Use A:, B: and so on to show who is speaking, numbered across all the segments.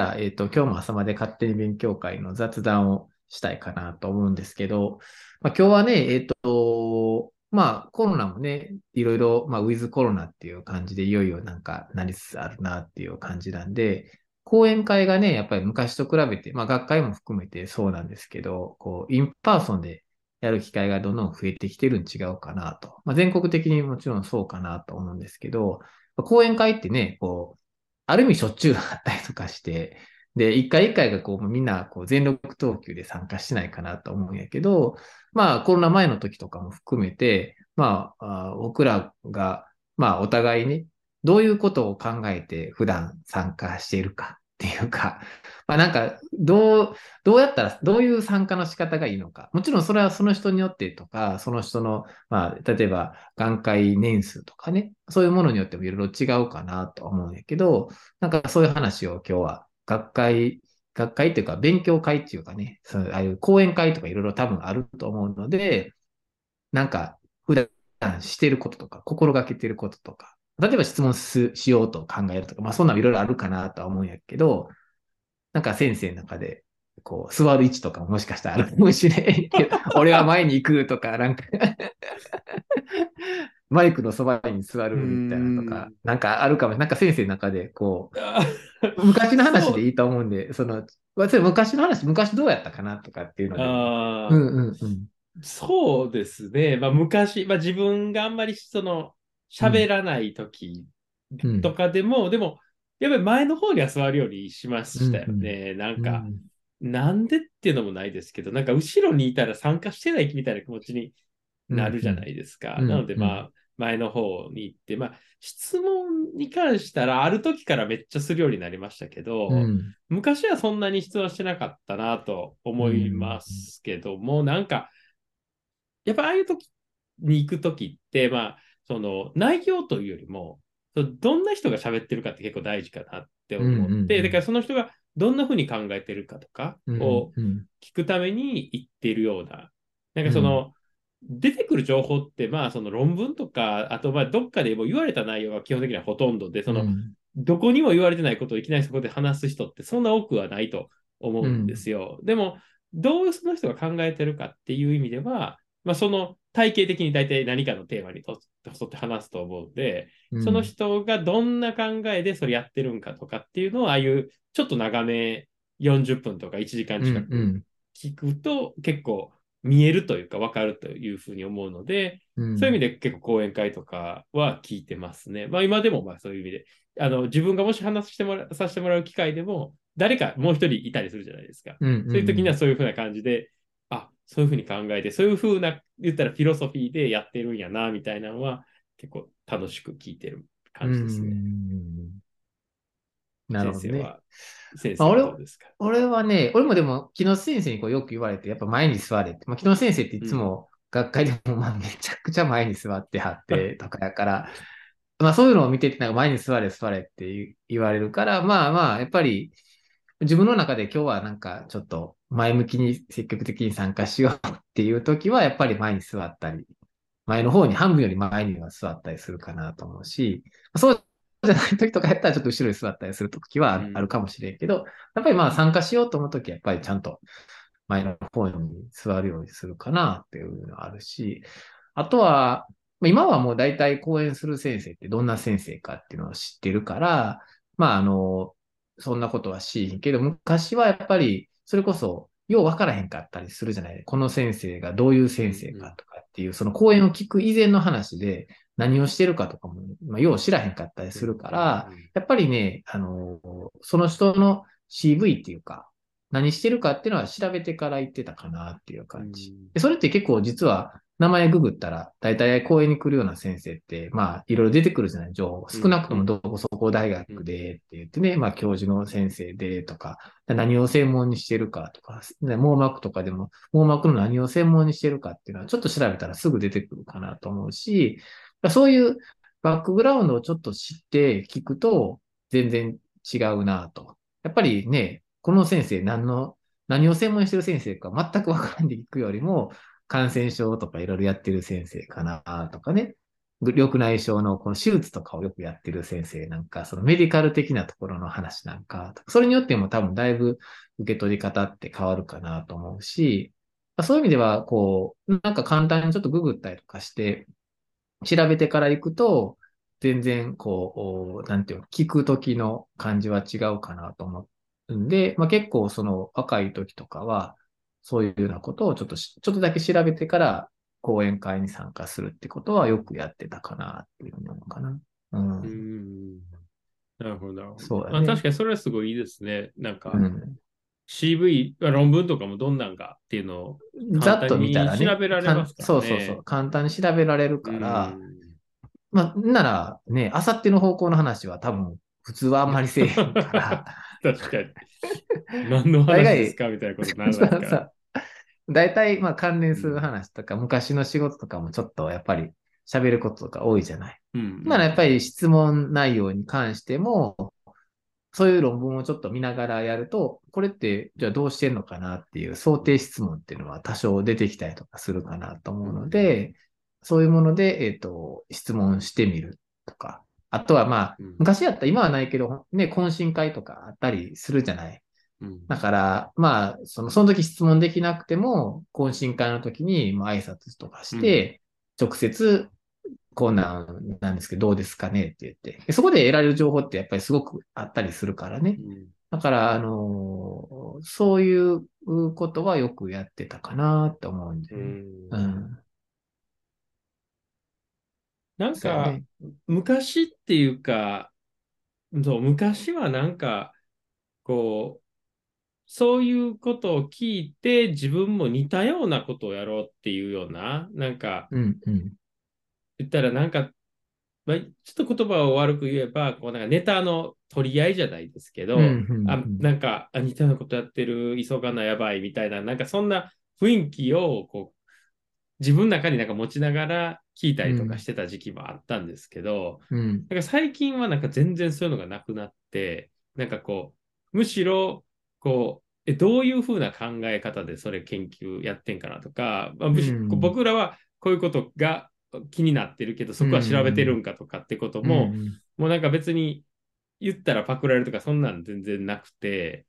A: ゃあ、えっ、と、今日も朝まで勝手に勉強会の雑談をしたいかなと思うんですけど、まあ、今日はね、えっ、と、まあコロナもね、いろいろ、まあウィズコロナっていう感じでいよいよなんかなりつつあるなっていう感じなんで、講演会がね、やっぱり昔と比べて、まあ学会も含めてそうなんですけど、こう、 in person でやる機会がどんどん増えてきてるん違うかなと。まあ全国的にもちろんそうかなと思うんですけど、講演会ってね、こう、ある意味しょっちゅうあったりとかして、で、一回一回がこう、みんなこう全力投球で参加しないかなと思うんやけど、まあコロナ前の時とかも含めて、まあ、僕らが、まあお互いね、どういうことを考えて普段参加しているかっていうか、まあなんか、どう、どうやったら、どういう参加の仕方がいいのか。もちろんそれはその人によってとか、その人の、まあ、例えば、眼科年数とかね、そういうものによってもいろいろ違うかなと思うんやけど、なんかそういう話を今日は学会、学会っていうか勉強会っていうかね、そうああいう講演会とかいろいろ多分あると思うので、なんか普段してることとか、心がけてることとか、例えば質問しようと考えるとか、まあそんなのいろいろあるかなとは思うんやけど、なんか先生の中で、こう、座る位置とかももしかしたらあるかもしれんけど、俺は前に行くとか、なんかマイクのそばに座るみたいなとか、なんかあるかも、なんか先生の中で、こう、昔の話でいいと思うんで、その、昔の話、昔どうやったかなとかっていうので。
B: あうんうんうん、そうですね。まあ昔、まあ自分があんまりその、喋らない時とかでも、うん、でも、やっぱり前の方には座るようにしましたよね。うん。うん、なんか、うん、なんでっていうのもないですけど、なんか後ろにいたら参加してないみたいな気持ちになるじゃないですか。なのでまあ、前の方に行って、まあ、質問に関したら、ある時からめっちゃするようになりましたけど、うん、昔はそんなに質問してなかったなと思いますけども、うん、なんか、やっぱああいう時に行く時って、まあ、その内容というよりも、どんな人が喋ってるかって結構大事かなって思って、だからその人がどんなふうに考えてるかとかを聞くために言っているような、なんかその、出てくる情報って、まあ、その論文とか、あと、まあ、どっかでも言われた内容が基本的にはほとんどで、その、うん、どこにも言われてないことをいきなりそこで話す人ってそんな多くはないと思うんですよ。うん、でも、どうその人が考えてるかっていう意味では、まあ、その体系的に大体何かのテーマにとって話すと思うんで、うん、その人がどんな考えでそれやってるんかとかっていうのを、ああいうちょっと長め40分とか1時間近く聞くと、結構見えるというか分かるというふうに思うので、うん、そういう意味で結構講演会とかは聞いてますね。まあ今でもまあそういう意味で、あの自分がもし話してもらさせてもらう機会でも、誰かもう一人いたりするじゃないですか。うんうん、そういう時にはそういうふうな感じで、あ、そういうふうに考えて、そういうふうな、言ったらフィロソフィーでやってるんやな、みたいなのは結構楽しく聞いてる感じですね。
A: なるほどね。先生はどうですか、俺俺はね、俺もでも、木下先生にこうよく言われて、やっぱ前に座れって。まあ、木下先生っていつも学会でもまあめちゃくちゃ前に座ってはって とかやから、まあそういうのを見てて、なんか前に座れ座れって言われるから、まあまあ、やっぱり自分の中で今日はなんかちょっと前向きに積極的に参加しようっていう時は、やっぱり前に座ったり、前の方に半分より前には座ったりするかなと思うし、そうじゃない時とかやったらちょっと後ろに座ったりする時はあるかもしれんけど、やっぱりまあ参加しようと思う時はやっぱりちゃんと前の方に座るようにするかなっていうのがあるし、あとは、今はもう大体講演する先生ってどんな先生かっていうのを知ってるから、まああの、そんなことはしんけど、昔はやっぱりそれこそよう分からへんかったりするじゃない。この先生がどういう先生かとかっていう、その講演を聞く以前の話で、何をしてるかとかも、まあ、よう知らへんかったりするから、やっぱりね、あの、その人の CV っていうか、何してるかっていうのは調べてから言ってたかなっていう感じ。でそれって結構実は名前ググったら、大体講演に来るような先生って、まあ、いろいろ出てくるじゃない、情報。少なくともどこそこ大学でって言ってね、まあ、教授の先生でとか、何を専門にしてるかとか、網膜とかでも、網膜の何を専門にしてるかっていうのは、ちょっと調べたらすぐ出てくるかなと思うし、そういうバックグラウンドをちょっと知って聞くと、全然違うなと。やっぱりね、この先生何の、何を専門にしてる先生か全くわからんで聞くよりも、感染症とかいろいろやってる先生かなとかね。緑内障のこの手術とかをよくやってる先生なんか、そのメディカル的なところの話なんか、それによっても多分だいぶ受け取り方って変わるかなと思うし、そういう意味では、こう、なんか簡単にちょっとググったりとかして、調べてから行くと、全然、こう、なんていうの、聞くときの感じは違うかなと思うんで、まあ、結構その若い時とかは、そういうようなことをちょっとちょっとだけ調べてから講演会に参加するってことはよくやってたかなっていうのかな。うん。うん
B: なるほど。そうだね。まあ、確かにそれはすごいいいですね。なんか、うん、CV、論文とかもどんなんかっていうのをざっと見たらね。調べられますからね。
A: そうそうそう。簡単に調べられるから、まあ、ならね、あさっての方向の話は多分、普通はあんまりせえへんから。
B: 確かに。何の話ですかみたいなことにならないから。
A: 大体、まあ関連する話とか、昔の仕事とかもちょっとやっぱり喋ることとか多いじゃない。うん、ならやっぱり質問内容に関しても、そういう論文をちょっと見ながらやると、これってじゃあどうしてんのかなっていう想定質問っていうのは多少出てきたりとかするかなと思うので、そういうもので、えっ、ー、と、質問してみるとか。あとはまあ、昔やったら今はないけど、ね、懇親会とかあったりするじゃない。だから、まあ、その、その時質問できなくても、懇親会の時に、まあ、挨拶とかして、直接、こんなんなんですけど、どうですかねって言って。そこで得られる情報ってやっぱりすごくあったりするからね。だから、あのー、そういうことはよくやってたかなって思うんで。うん。
B: なんか、ね、昔っていうか、そう、昔はなんか、こう、そういうことを聞いて、自分も似たようなことをやろうっていうような、なんか、うんうん、言ったらなんか、まあ、ちょっと言葉を悪く言えば、こうなんかネタの取り合いじゃないですけど、うんうんうん、あなんかあ似たようなことやってる、急がなやばいみたいな、なんかそんな雰囲気をこう自分の中になんか持ちながら聞いたりとかしてた時期もあったんですけど、うん、なんか最近はなんか全然そういうのがなくなって、なんかこう、むしろこう、えどういうふうな考え方でそれ研究やってんかなとか、まあ、うん、僕らはこういうことが気になってるけど、そこは調べてるんかとかってことも、うん、もうなんか別に言ったらパクられるとか、そんなん全然なくて、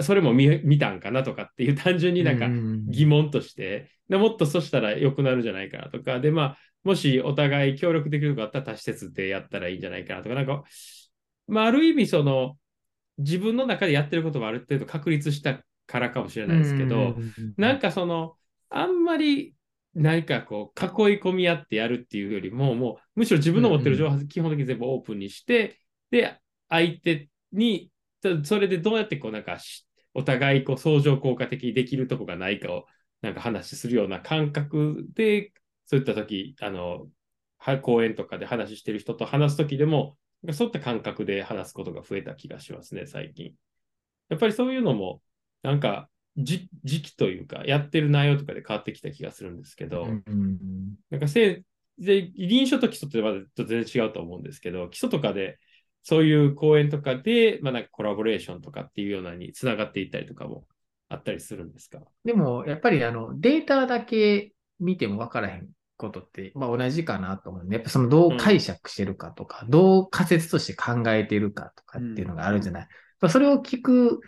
B: それも見たんかなとかっていう単純になんか疑問として、でもっとそしたら良くなるんじゃないかなとか、で、まあ、もしお互い協力できることあったら多施設でやったらいいんじゃないかなとか、なんか、まあ、ある意味その、自分の中でやってることもある程度確立したからかもしれないですけど、なんかその、あんまり何かこう、囲い込み合ってやるっていうよりも、もう、むしろ自分の持ってる情報、基本的に全部オープンにして、で、相手に、それでどうやってこう、なんか、お互いこう相乗効果的にできるとこがないかを、なんか話するような感覚で、そういった時、あの、講演とかで話してる人と話す時でも、そういった感覚で話すことが増えた気がしますね、最近。やっぱりそういうのも、なんか時期というか、やってる内容とかで変わってきた気がするんですけど、うんなんかせで臨床と基礎ってまだ全然違うと思うんですけど、基礎とかで、そういう講演とかで、まあ、なんかコラボレーションとかっていうようなにつながっていったりとかもあったりするんですか？
A: でも、やっぱりあのデータだけ見ても分からへんことって、まあ、同じかなと思うんで、やっぱそのどう解釈してるかとか、うん、どう仮説として考えているかとかっていうのがあるじゃない。うん、それを聞く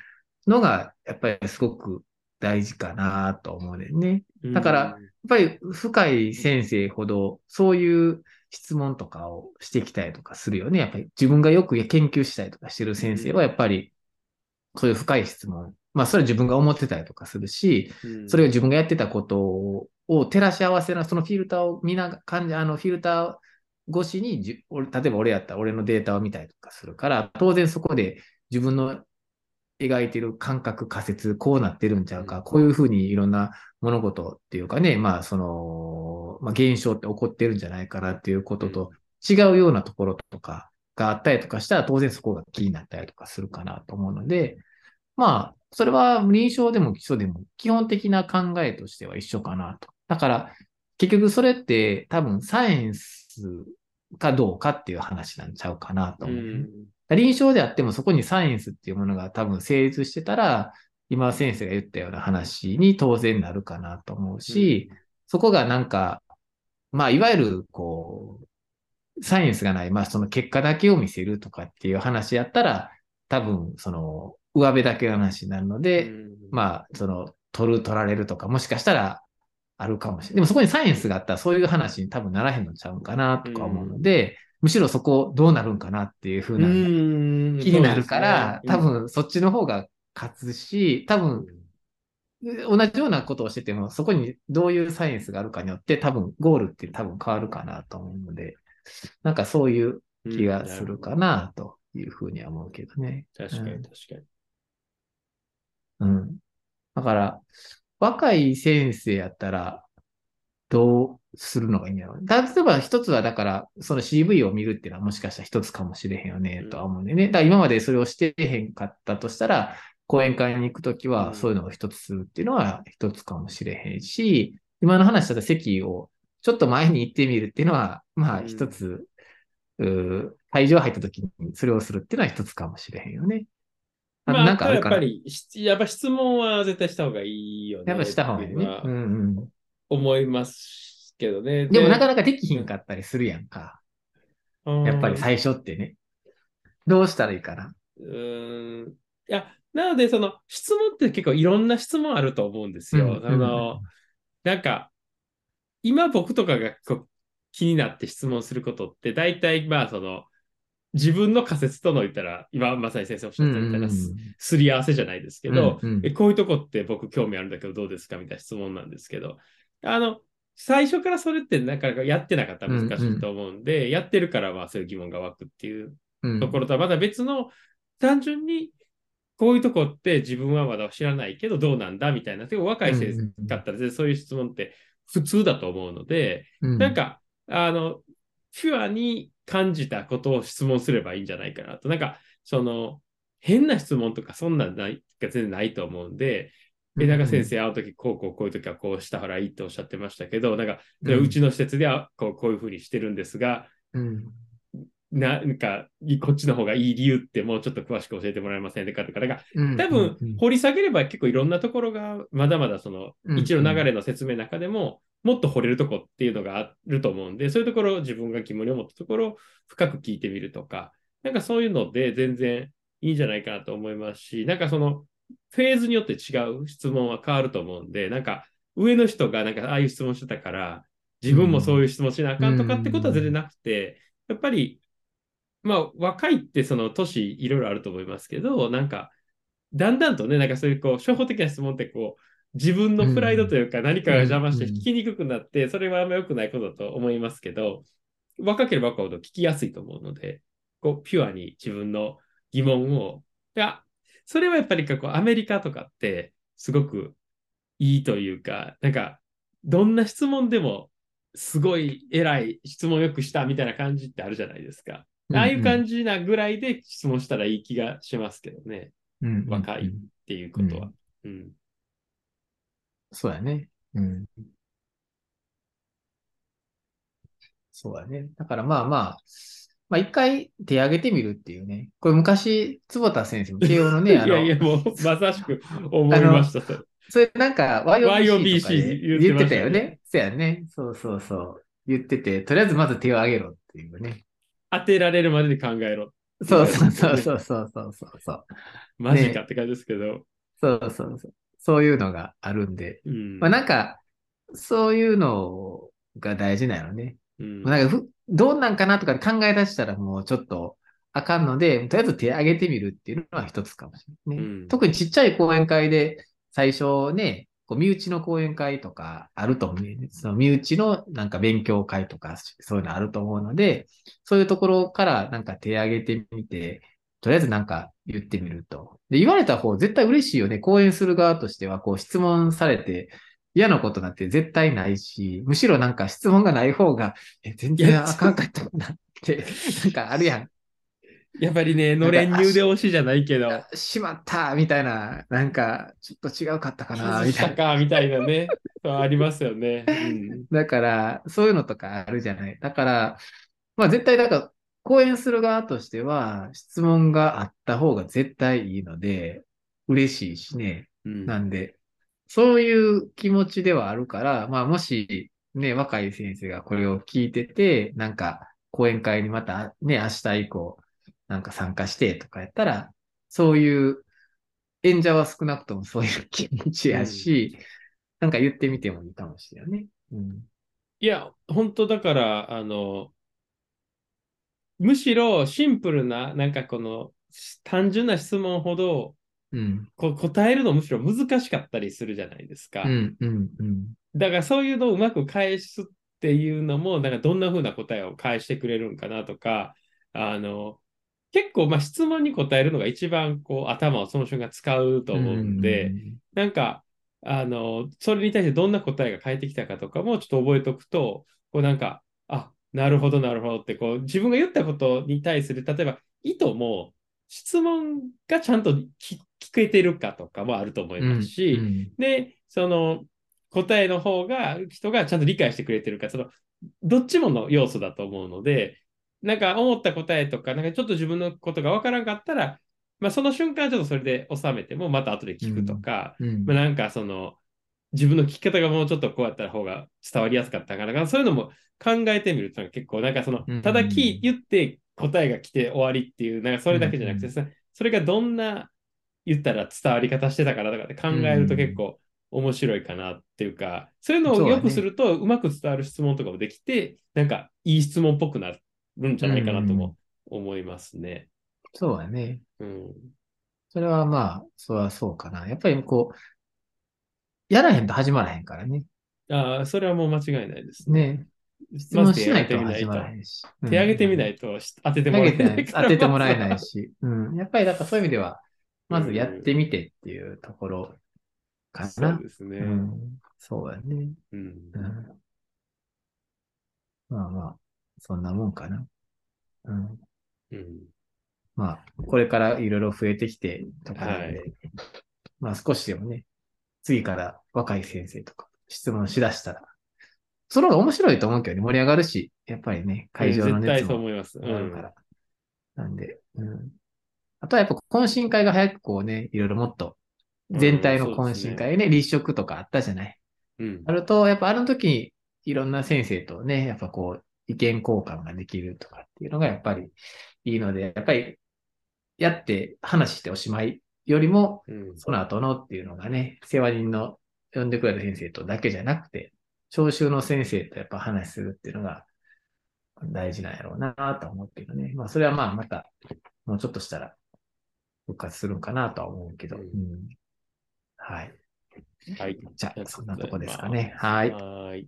A: のが、やっぱりすごく大事かなと思うね。だから、やっぱり深い先生ほど、そういう質問とかをしてきたりとかするよね。やっぱり自分がよく研究したりとかしてる先生は、やっぱり、そういう深い質問。まあ、それは自分が思ってたりとかするし、それを自分がやってたことを照らし合わせな、そのフィルターを見な感じ、あのフィルター越しに例えば俺やったら俺のデータを見たりとかするから、当然そこで自分の描いてる感覚、仮説、こうなってるんちゃうか、こういうふうにいろんな物事っていうかね、まあ、その、まあ、現象って起こってるんじゃないかなっていうことと違うようなところとかがあったりとかしたら、当然そこが気になったりとかするかなと思うので、まあ、それは臨床でも基礎でも基本的な考えとしては一緒かなと。だから、結局それって多分サイエンスかどうかっていう話なんちゃうかなと思う、ね。臨床であってもそこにサイエンスっていうものが多分成立してたら、今先生が言ったような話に当然なるかなと思うし、うん、そこがなんか、まあ、いわゆる、こう、サイエンスがない、まあその結果だけを見せるとかっていう話やったら、多分その上辺だけの話になるので、うん、まあその取る取られるとか、もしかしたらあるかもしれない。でもそこにサイエンスがあったらそういう話に多分ならへんのちゃうかなとか思うので、むしろそこどうなるんかなっていうふうな気になるから、多分そっちの方が勝つし、多分同じようなことをしてても、そこにどういうサイエンスがあるかによって、多分ゴールって多分変わるかなと思うので、なんかそういう気がするかなというふうには思うけどね。
B: 確かに確かに。
A: うん。だから、若い先生やったら、どうするのがいいんだろう。例えば一つは、だから、その CV を見るっていうのはもしかしたら一つかもしれへんよね、とは思うんでね。だから今までそれをしてへんかったとしたら、講演会に行くときは、そういうのを一つするっていうのは一つかもしれへんし、今の話した席をちょっと前に行ってみるっていうのは、まあ一つ、う会場入ったときにそれをするっていうのは一つかもしれへんよね。
B: あまあ、なんかやっぱり、やっぱ質問は絶対した方がいいよね。
A: やっぱした方がいいね。うんうん。
B: 思いますけどね。
A: でもなかなかできひんかったりするやんか。やっぱり最初ってね。どうしたらいいかな。
B: うん。いや、なので、その質問って結構いろんな質問あると思うんですよ。あの、なんか、今僕とかがこ気になって質問することって、大体まあその、自分の仮説との言ったら、今まさに先生おっしゃったみたいなすり合わせじゃないですけど、うんうん、えこういうとこって僕興味あるんだけどどうですかみたいな質問なんですけど、あの、最初からそれってなかなかやってなかったら難しいと思うん。で、うんうん、やってるからまあそういう疑問が湧くっていうところとはまた別の、単純にこういうとこって自分はまだ知らないけどどうなんだみたいな。若い先生だったらそういう質問って普通だと思うので、うん、なんか、あの、ピュアに感じたことを質問すればいいんじゃないかなと。なんか、その、変な質問とかそんなんないが全然ないと思うんで、え、なんか先生、あの時こうこうこういう時はこうしたらいいっておっしゃってましたけど、なんか、うちの施設ではこうこういうふうにしてるんですが、
A: うん、
B: なんか、こっちの方がいい理由ってもうちょっと詳しく教えてもらえませんかとか、か多分、掘り下げれば結構いろんなところが、まだまだその、一の流れの説明の中でも、もっと掘れるとこっていうのがあると思うんで、そういうところを自分が疑問に思ったところを深く聞いてみるとか、なんかそういうので全然いいんじゃないかなと思いますし、なんかその、フェーズによって違う質問は変わると思うんで、なんか上の人がなんかああいう質問してたから、自分もそういう質問しなあかんとかってことは全然なくて、やっぱりまあ、若いってその年いろいろあると思いますけど、なんか、だんだんとね、なんかそういうこう、初歩的な質問ってこう、自分のプライドというか何かが邪魔して聞きにくくなって、それはあんま良くないことだと思いますけど、若ければ若いほど聞きやすいと思うので、こう、ピュアに自分の疑問を、いや、それはやっぱりこう、アメリカとかって、すごくいいというか、なんか、どんな質問でも、すごい偉い質問よくしたみたいな感じってあるじゃないですか。ああいう感じなぐらいで質問したらいい気がしますけどね。
A: うん、
B: 若いっていうことは。うん、うん、
A: そうやね。うん。そうやね。だからまあまあ、まあ一回手挙げてみるっていうね。これ昔、坪田先生も慶応のね、
B: あの。いやいや、もうまさしく思いました。
A: それなんか YOBC とか、言ってたよね。そうやね。そうそうそう。言ってて、とりあえずまず手を挙げろっていうね。
B: 当てられるまでに考えろ。
A: そうそうそうそうそうそうそう。
B: マジかって感じですけど、ね。
A: そうそうそう。そういうのがあるんで。
B: うん、
A: まあなんか、そういうのが大事なのね。
B: うん、
A: なんかどうなんかなとか考え出したらもうちょっとあかんので、とりあえず手挙げてみるっていうのは一つかもしれないね。うん、特にちっちゃい講演会で最初ね、こう身内の講演会とかあると思う、ね。その身内のなんか勉強会とかそういうのあると思うので、そういうところからなんか手挙げてみて、とりあえずなんか言ってみると。で、言われた方絶対嬉しいよね。講演する側としては、こう質問されて嫌なことなんて絶対ないし、むしろなんか質問がない方が、え、全然あかんかったなって、なんかあるやん。
B: やっぱりね、のれん入で推しじゃないけど。
A: しまったみたいな、なんか、ちょっと違うかったかな みたいな。
B: かみたいなね。ありますよね、うん。
A: だから、そういうのとかあるじゃない。だから、まあ絶対、だから、講演する側としては、質問があった方が絶対いいので、嬉しいしね。
B: うん、
A: なんで、そういう気持ちではあるから、まあもし、ね、若い先生がこれを聞いてて、なんか、講演会にまたね、明日以降、なんか参加してとかやったら、そういう演者は少なくともそういう気持ちやし、うん、なんか言ってみてもいいかもしれないね。うん、
B: いや、本当だから、あの、むしろシンプルな、なんかこの単純な質問ほど、うん、こ答えるのむしろ難しかったりするじゃないですか。うんうんうん、だからそういうのをうまく返すっていうのも、なんかどんな風な答えを返してくれるんかなとか、あの、結構まあ質問に答えるのが一番こう頭をその瞬間使うと思うんで、うん、なんか、あの、それに対してどんな答えが返ってきたかとかもちょっと覚えておくと、こうなんか、あ、なるほど、なるほどって、こう自分が言ったことに対する、例えば意図も質問がちゃんと聞けてるかとかもあると思いますし、うんうん、で、その答えの方が、人がちゃんと理解してくれてるか、その、どっちもの要素だと思うので、なんか思った答えとか、なんかちょっと自分のことがわからんかったら、まあその瞬間ちょっとそれで収めても、また後で聞くとか、うんうん、まあなんかその、自分の聞き方がもうちょっとこうやった方が伝わりやすかったから、そういうのも考えてみると結構なんかその、ただ聞言って答えが来て終わりっていう、なんかそれだけじゃなくて、うんうん、それがどんな言ったら伝わり方してたからとかって考えると結構面白いかなっていうか、そういうのをよくするとうまく伝わる質問とかもできて、なんかいい質問っぽくなるんじゃないかなとも思いますね。
A: そうだね。うん。それはまあ、それはそうかな。やっぱりこう、やらへんと始まらへんからね。
B: ああ、それはもう間違いないです
A: ね。ね質問しないと始まらへんし。
B: 手挙げてみないと当ててもらえない。
A: 当ててもらえないし。うん。やっぱりだからそういう意味では、まずやってみてっていうところかな。そう
B: ですね。うん、
A: そうだね、うん、うん。まあまあ、そんなもんかな。うん。うん、まあ、これからいろいろ増えてきてとかで、はい、まあ少しでもね、次から若い先生とか質問しだしたら、その方が面白いと思うけどね、盛り上がるし、やっぱりね、会場の熱もあるから。なんで、うん。あとはやっぱ懇親会が早くこうね、いろいろもっと全体の懇親会ね、ね立食とかあったじゃない？うん。あると、やっぱあの時にいろんな先生とね、やっぱこう、意見交換ができるとかっていうのがやっぱりいいので、やっぱりやって話しておしまいよりも、その後のっていうのがね、世話人の呼んでくれた先生とだけじゃなくて、聴衆の先生とやっぱ話するっていうのが大事なんやろうなと思うけどね。まあそれはまあまた、もうちょっとしたら復活するんかなとは思うけど。うんはい。はい。じゃあ、そんなとこですかね。はい。